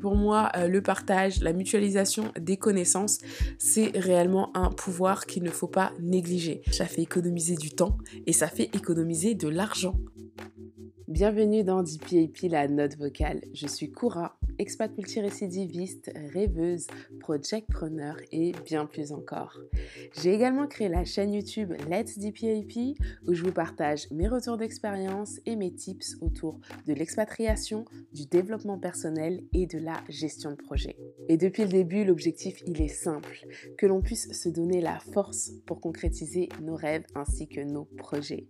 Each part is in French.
Pour moi, euh, le partage, la mutualisation des connaissances, c'est réellement un pouvoir qu'il ne faut pas négliger. Ça fait économiser du temps et ça fait économiser de l'argent. Bienvenue dans DPAP, la note vocale. Je suis Koura, expat multirécidiviste, rêveuse, projectpreneur et bien plus encore. J'ai également créé la chaîne YouTube Let's DPAP où je vous partage mes retours d'expérience et mes tips autour de l'expatriation, du développement personnel et de la gestion de projet. Et depuis le début, l'objectif il est simple, que l'on puisse se donner la force pour concrétiser nos rêves ainsi que nos projets.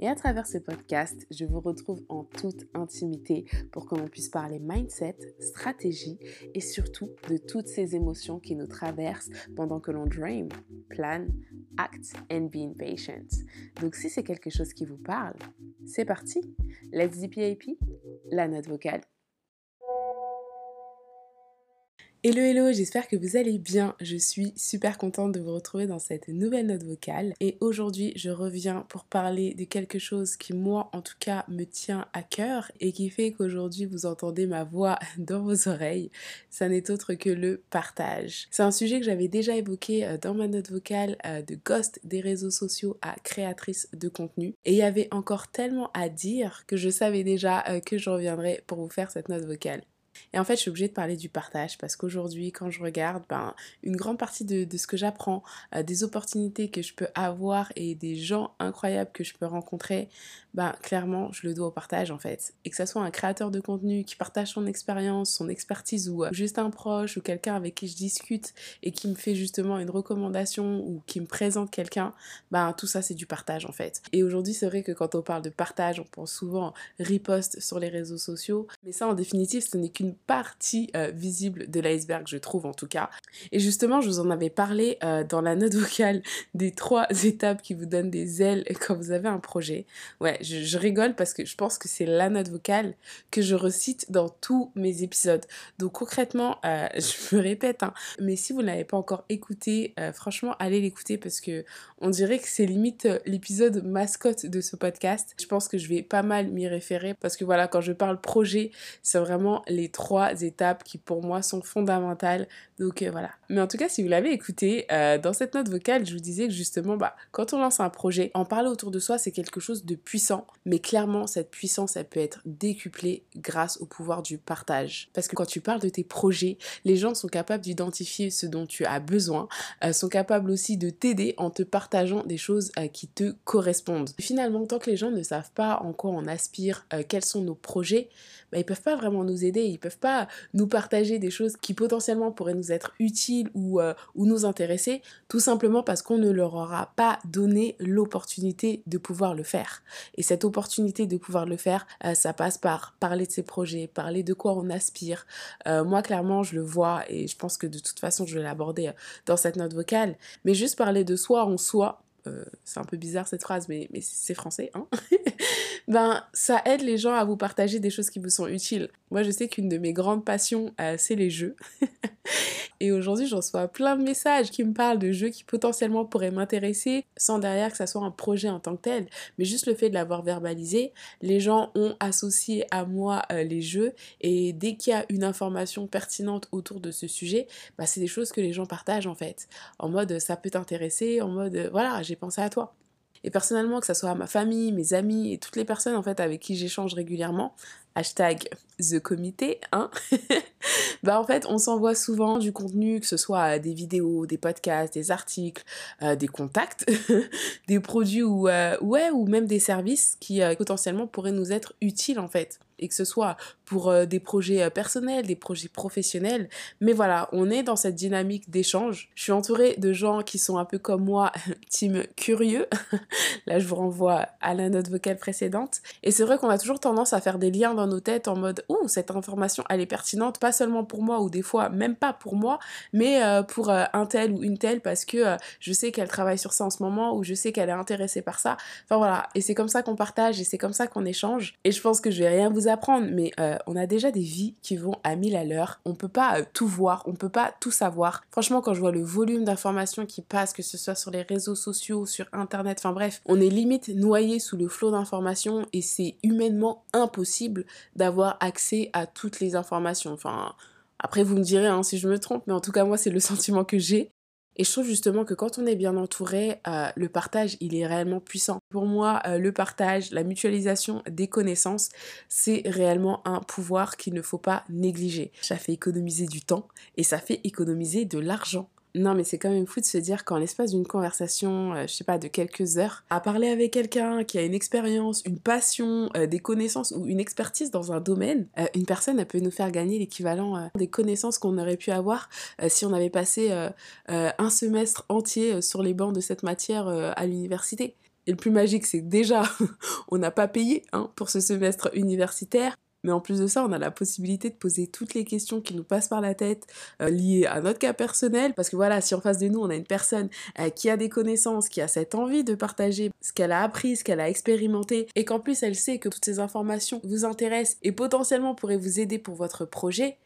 Et à travers ce podcast, je vous retrouve en toute intimité pour que l'on puisse parler mindset, stratégie et surtout de toutes ces émotions qui nous traversent pendant que l'on dream, plan, act and be impatient. Donc si c'est quelque chose qui vous parle, c'est parti. Let's DPAP, la note vocale. Hello hello, j'espère que vous allez bien. Je suis super contente de vous retrouver dans cette nouvelle note vocale et aujourd'hui je reviens pour parler de quelque chose qui moi en tout cas me tient à cœur et qui fait qu'aujourd'hui vous entendez ma voix dans vos oreilles. Ça n'est autre que le partage. C'est un sujet que j'avais déjà évoqué euh, dans ma note vocale euh, de ghost des réseaux sociaux à créatrice de contenu et il y avait encore tellement à dire que je savais déjà euh, que je reviendrais pour vous faire cette note vocale. Et en fait, je suis obligée de parler du partage parce qu'aujourd'hui, quand je regarde, ben, une grande partie de, ce que j'apprends, euh, des opportunités que je peux avoir et des gens incroyables que je peux rencontrer, ben, clairement, je le dois au partage en fait. Et que ce soit un créateur de contenu qui partage son expérience, son expertise ou euh, juste un proche ou quelqu'un avec qui je discute et qui me fait justement une recommandation ou qui me présente quelqu'un, ben, tout ça, c'est du partage en fait. Et aujourd'hui, c'est vrai que quand on parle de partage, on pense souvent riposte sur les réseaux sociaux. Mais ça, en définitive, ce n'est qu'une partie euh, visible de l'iceberg, je trouve en tout cas. Et justement, je vous en avais parlé euh, dans la note vocale des trois étapes qui vous donnent des ailes quand vous avez un projet. Ouais, je, rigole parce que je pense que c'est la note vocale que je recite dans tous mes épisodes. Donc concrètement, euh, je me répète, hein, mais si vous ne l'avez pas encore écouté, franchement, allez l'écouter parce que on dirait que c'est limite l'épisode mascotte de ce podcast. Je pense que je vais pas mal m'y référer parce que voilà, quand je parle projet, c'est vraiment les trois étapes qui pour moi sont fondamentales. Donc euh, voilà. Mais en tout cas, si vous l'avez écouté, euh, dans cette note vocale, je vous disais que justement, bah, quand on lance un projet, en parler autour de soi, c'est quelque chose de puissant. Mais clairement, cette puissance, elle peut être décuplée grâce au pouvoir du partage. Parce que quand tu parles de tes projets, les gens sont capables d'identifier ce dont tu as besoin, euh, sont capables aussi de t'aider en te partageant des choses qui te correspondent. finalement, tant que les gens ne savent pas en quoi on aspire, quels sont nos projets, bah, ils peuvent pas vraiment nous aider peuvent pas nous partager des choses qui potentiellement pourraient nous être utiles ou, euh, ou nous intéresser, tout simplement parce qu'on ne leur aura pas donné l'opportunité de pouvoir le faire. Et cette opportunité de pouvoir le faire, euh, ça passe par parler de ses projets, parler de quoi on aspire. Euh, moi, clairement, je le vois et je pense que de toute façon, je vais l'aborder dans cette note vocale. Mais juste parler de soi en soi, c'est un peu bizarre cette phrase, mais, mais c'est français, hein ben ça aide les gens à vous partager des choses qui vous sont utiles. Moi, je sais qu'une de mes grandes passions, euh, c'est les jeux. Et aujourd'hui, j'en reçois plein de messages qui me parlent de jeux qui potentiellement pourraient m'intéresser, sans derrière que ça soit un projet en tant que tel, mais juste le fait de l'avoir verbalisé, les gens ont associé à moi euh, les jeux, et dès qu'il y a une information pertinente autour de ce sujet, bah, c'est des choses que les gens partagent en fait. En mode, ça peut t'intéresser, en mode, voilà, j'ai pensé à toi. Et personnellement, que ce soit ma famille, mes amis et toutes les personnes en fait avec qui j'échange régulièrement, hashtag the comité, hein, bah en fait on s'envoie souvent du contenu, que ce soit des vidéos, des podcasts, des articles, euh, des contacts, des produits ou, euh, ouais, ou même des services qui euh, potentiellement pourraient nous être utiles en fait et que ce soit pour euh, des projets euh, personnels, des projets professionnels. Mais voilà, on est dans cette dynamique d'échange. Je suis entourée de gens qui sont un peu comme moi, team curieux. Là, je vous renvoie à la note vocale précédente. Et c'est vrai qu'on a toujours tendance à faire des liens dans nos têtes en mode, ouh, cette information, elle est pertinente, pas seulement pour moi ou des fois même pas pour moi, mais pour un tel ou une telle parce que je sais qu'elle travaille sur ça en ce moment ou je sais qu'elle est intéressée par ça. Enfin voilà, et c'est comme ça qu'on partage et c'est comme ça qu'on échange. Et je pense que je vais rien vous apprendre, mais on a déjà des vies qui vont à mille à l'heure. On peut pas tout voir, on peut pas tout savoir. Franchement, quand je vois le volume d'informations qui passent, que ce soit sur les réseaux sociaux, sur internet, enfin bref, on est limite noyé sous le flot d'informations et c'est humainement impossible d'avoir accès à toutes les informations. Enfin, après vous me direz hein, si je me trompe, mais en tout cas moi c'est le sentiment que j'ai. Et je trouve justement que quand on est bien entouré, euh, le partage, il est réellement puissant. Pour moi, euh, le partage, la mutualisation des connaissances, c'est réellement un pouvoir qu'il ne faut pas négliger. Ça fait économiser du temps et ça fait économiser de l'argent. Non, mais c'est quand même fou de se dire qu'en l'espace d'une conversation, euh, je sais pas, de quelques heures, à parler avec quelqu'un qui a une expérience, une passion, euh, des connaissances ou une expertise dans un domaine, euh, une personne, peut nous faire gagner l'équivalent des connaissances qu'on aurait pu avoir si on avait passé un semestre entier sur les bancs de cette matière à l'université. Et le plus magique, c'est déjà, on n'a pas payé hein, pour ce semestre universitaire. Mais en plus de ça, on a la possibilité de poser toutes les questions qui nous passent par la tête euh, liées à notre cas personnel. Parce que voilà, si en face de nous, on a une personne euh, qui a des connaissances, qui a cette envie de partager ce qu'elle a appris, ce qu'elle a expérimenté, et qu'en plus elle sait que toutes ces informations vous intéressent et potentiellement pourraient vous aider pour votre projet,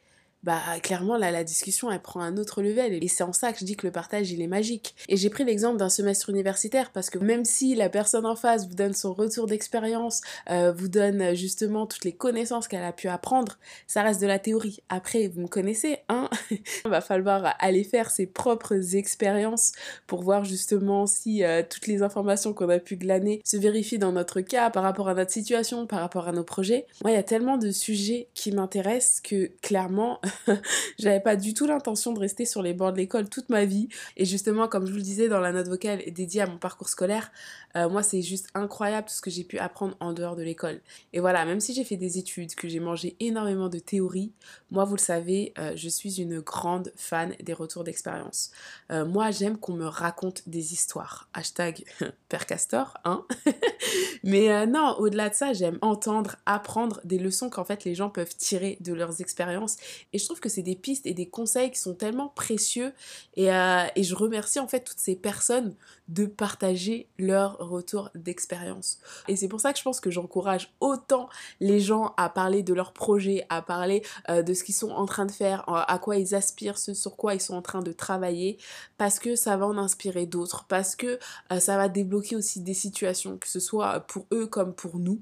bah clairement là la discussion elle prend un autre level et c'est en ça que je dis que le partage il est magique. Et j'ai pris l'exemple d'un semestre universitaire parce que même si la personne en face vous donne son retour d'expérience, euh, vous donne justement toutes les connaissances qu'elle a pu apprendre, ça reste de la théorie. Après vous me connaissez, hein Il va falloir aller faire ses propres expériences pour voir justement si euh, toutes les informations qu'on a pu glaner se vérifient dans notre cas par rapport à notre situation, par rapport à nos projets. Moi il y a tellement de sujets qui m'intéressent que clairement j'avais pas du tout l'intention de rester sur les bords de l'école toute ma vie. Et justement, comme je vous le disais dans la note vocale dédiée à mon parcours scolaire, euh, moi c'est juste incroyable tout ce que j'ai pu apprendre en dehors de l'école. Et voilà, même si j'ai fait des études, que j'ai mangé énormément de théories, moi vous le savez, euh, je suis une grande fan des retours d'expérience. Euh, moi j'aime qu'on me raconte des histoires. Hashtag Père Castor, hein Mais non, au-delà de ça, j'aime entendre, apprendre des leçons qu'en fait les gens peuvent tirer de leurs expériences. Et je trouve que c'est des pistes et des conseils qui sont tellement précieux. Et, et je remercie en fait toutes ces personnes de partager leur retour d'expérience. Et c'est pour ça que je pense que j'encourage autant les gens à parler de leurs projets, à parler euh, de ce qu'ils sont en train de faire, à quoi ils aspirent, ce sur quoi ils sont en train de travailler, parce que ça va en inspirer d'autres, parce que euh, ça va débloquer aussi des situations, que ce soit pour eux comme pour nous.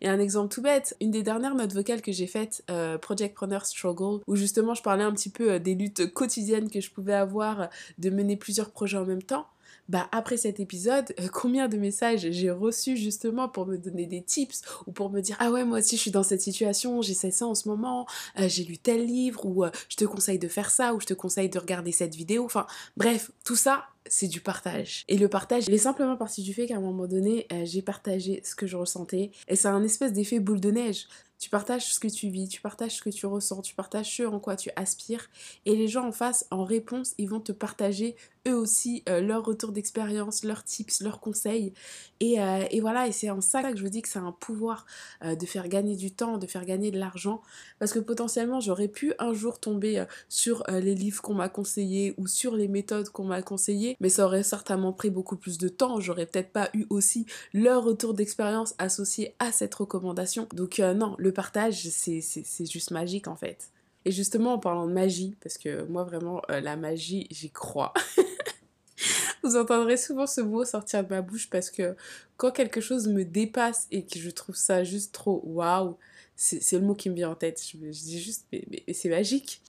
Et un exemple tout bête, une des dernières notes vocales que j'ai faites, euh, Project Projectpreneur Struggle, où justement je parlais un petit peu des luttes quotidiennes que je pouvais avoir de mener plusieurs projets en même temps bah après cet épisode, euh, combien de messages j'ai reçus justement pour me donner des tips ou pour me dire ah ouais moi aussi je suis dans cette situation, j'essaie ça en ce moment, euh, j'ai lu tel livre ou euh, je te conseille de faire ça ou je te conseille de regarder cette vidéo. Enfin bref, tout ça c'est du partage. Et le partage, il est simplement parti du fait qu'à un moment donné, j'ai partagé ce que je ressentais. Et c'est un espèce d'effet boule de neige. Tu partages ce que tu vis, tu partages ce que tu ressens, tu partages ce en quoi tu aspires. Et les gens en face, en réponse, ils vont te partager eux aussi euh, leur retour d'expérience, leurs tips, leurs conseils. Et, euh, et voilà, et c'est en ça que je vous dis que c'est un pouvoir euh, de faire gagner du temps, de faire gagner de l'argent. Parce que potentiellement, j'aurais pu un jour tomber sur les livres qu'on m'a conseillés ou sur les méthodes qu'on m'a conseillées, mais ça aurait certainement pris beaucoup plus de temps. J'aurais peut-être pas eu aussi leur retour d'expérience associé à cette recommandation. Donc non, le partage, c'est juste magique en fait. Et justement, en parlant de magie, parce que moi vraiment, la magie, j'y crois. Vous entendrez souvent ce mot sortir de ma bouche parce que quand quelque chose me dépasse et que je trouve ça juste trop waouh, c'est le mot qui me vient en tête. Je, dis juste, mais c'est magique.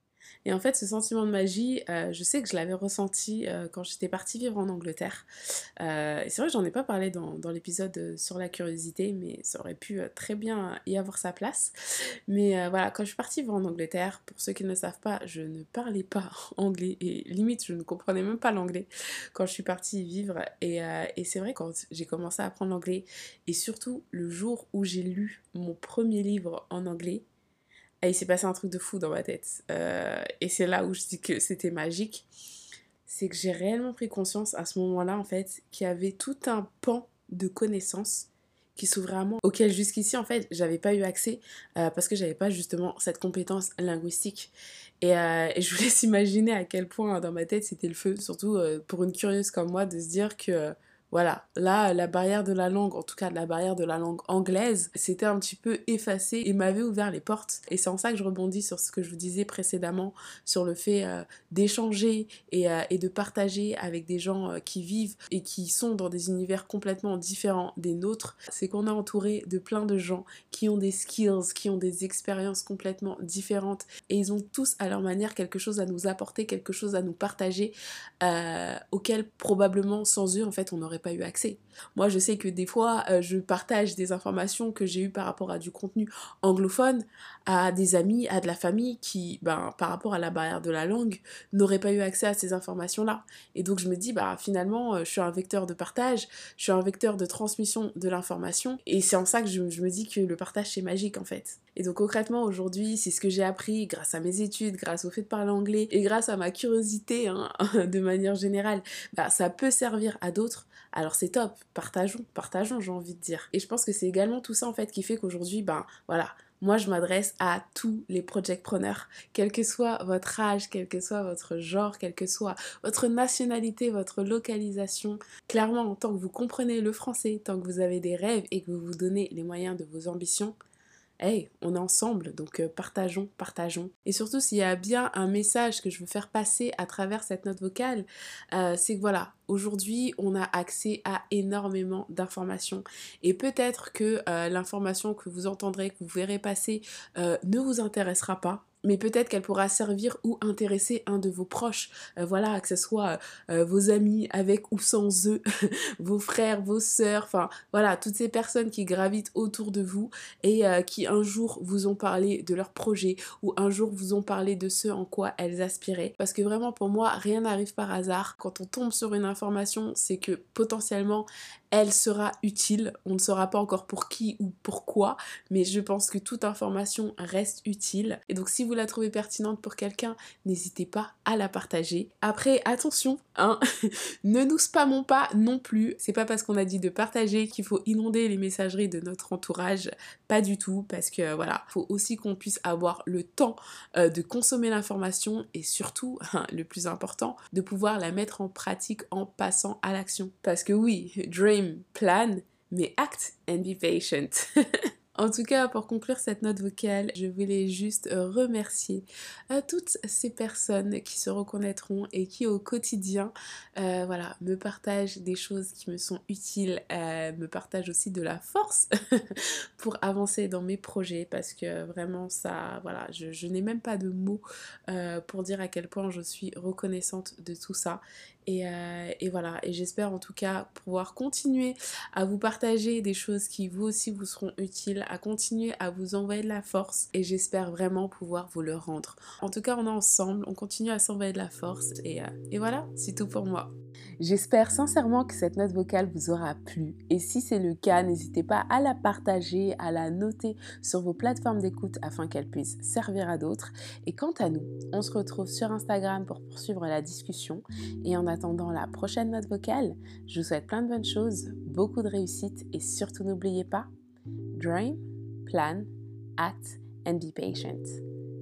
Et en fait, ce sentiment de magie, euh, je sais que je l'avais ressenti euh, quand j'étais partie vivre en Angleterre. Euh, c'est vrai que j'en ai pas parlé dans, l'épisode sur la curiosité, mais ça aurait pu très bien y avoir sa place. Mais voilà, quand je suis partie vivre en Angleterre, pour ceux qui ne savent pas, je ne parlais pas anglais et limite, je ne comprenais même pas l'anglais quand je suis partie vivre. Et, et c'est vrai, quand j'ai commencé à apprendre l'anglais, et surtout le jour où j'ai lu mon premier livre en anglais, et il s'est passé un truc de fou dans ma tête. Euh, et c'est là où je dis que c'était magique. C'est que j'ai réellement pris conscience à ce moment-là, en fait, qu'il y avait tout un pan de connaissances qui s'ouvraient à moi, auxquelles jusqu'ici en fait j'avais pas eu accès euh, parce que j'avais pas justement cette compétence linguistique. Et, euh, et, je vous laisse imaginer à quel point dans ma tête c'était le feu, surtout pour une curieuse comme moi de se dire que voilà, là, la barrière de la langue, en tout cas la barrière de la langue anglaise, s'était un petit peu effacée et m'avait ouvert les portes. Et c'est en ça que je rebondis sur ce que je vous disais précédemment, sur le fait euh, d'échanger euh, et, de partager avec des gens euh, qui vivent et qui sont dans des univers complètement différents des nôtres. C'est qu'on est entouré de plein de gens qui ont des skills, qui ont des expériences complètement différentes et ils ont tous à leur manière quelque chose à nous apporter, quelque chose à nous partager, auquel probablement sans eux, en fait, on n'aurait pas eu accès. Moi, je sais que des fois, euh, je partage des informations que j'ai eues par rapport à du contenu anglophone à des amis, à de la famille qui, ben, par rapport à la barrière de la langue, n'auraient pas eu accès à ces informations-là. Et donc, je me dis, bah, finalement, euh, je suis un vecteur de partage, je suis un vecteur de transmission de l'information. Et c'est en ça que je, me dis que le partage, c'est magique, en fait. Et donc, concrètement, aujourd'hui, c'est ce que j'ai appris grâce à mes études, grâce au fait de parler anglais et grâce à ma curiosité, hein, de manière générale. Bah, ça peut servir à d'autres alors c'est top, partageons, partageons, j'ai envie de dire. Et je pense que c'est également tout ça en fait qui fait qu'aujourd'hui, ben voilà, moi je m'adresse à tous les project preneurs, quel que soit votre âge, quel que soit votre genre, quel que soit votre nationalité, votre localisation. Clairement, tant que vous comprenez le français, tant que vous avez des rêves et que vous vous donnez les moyens de vos ambitions, hey, on est ensemble, donc euh, partageons, partageons. Et surtout, s'il y a bien un message que je veux faire passer à travers cette note vocale, euh, c'est que voilà, aujourd'hui, on a accès à énormément d'informations. Et peut-être que euh, l'information que vous entendrez, que vous verrez passer, ne vous intéressera pas mais peut-être qu'elle pourra servir ou intéresser un de vos proches. Euh, voilà, que ce soit euh, vos amis avec ou sans eux, vos frères, vos sœurs, enfin voilà, toutes ces personnes qui gravitent autour de vous et euh, qui un jour vous ont parlé de leur projet ou un jour vous ont parlé de ce en quoi elles aspiraient. Parce que vraiment pour moi, rien n'arrive par hasard. Quand on tombe sur une information, c'est que potentiellement elle sera utile. On ne saura pas encore pour qui ou pourquoi, mais je pense que toute information reste utile. Et donc si vous la trouvez pertinente pour quelqu'un, n'hésitez pas à la partager. Après, attention, hein, ne nous spammons pas non plus. C'est pas parce qu'on a dit de partager qu'il faut inonder les messageries de notre entourage. Pas du tout, parce que voilà, faut aussi qu'on puisse avoir le temps euh, de consommer l'information et surtout, le plus important, de pouvoir la mettre en pratique en passant à l'action. Parce que oui, Dream plan, mais act and be patient. En tout cas, pour conclure cette note vocale, je voulais juste remercier à toutes ces personnes qui se reconnaîtront et qui au quotidien, euh, voilà, me partagent des choses qui me sont utiles, euh, me partagent aussi de la force pour avancer dans mes projets parce que vraiment ça, voilà, je, n'ai même pas de mots euh, pour dire à quel point je suis reconnaissante de tout ça euh, et, voilà, et j'espère en tout cas pouvoir continuer à vous partager des choses qui vous aussi vous seront utiles, à continuer à vous envoyer de la force. Et j'espère vraiment pouvoir vous le rendre. En tout cas, on est ensemble, on continue à s'envoyer de la force. Et, euh, et voilà, c'est tout pour moi. J'espère sincèrement que cette note vocale vous aura plu et si c'est le cas, n'hésitez pas à la partager, à la noter sur vos plateformes d'écoute afin qu'elle puisse servir à d'autres. Et quant à nous, on se retrouve sur Instagram pour poursuivre la discussion et en attendant la prochaine note vocale, je vous souhaite plein de bonnes choses, beaucoup de réussite et surtout n'oubliez pas, dream, plan, act and be patient.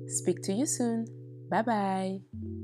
Speak to you soon. Bye bye.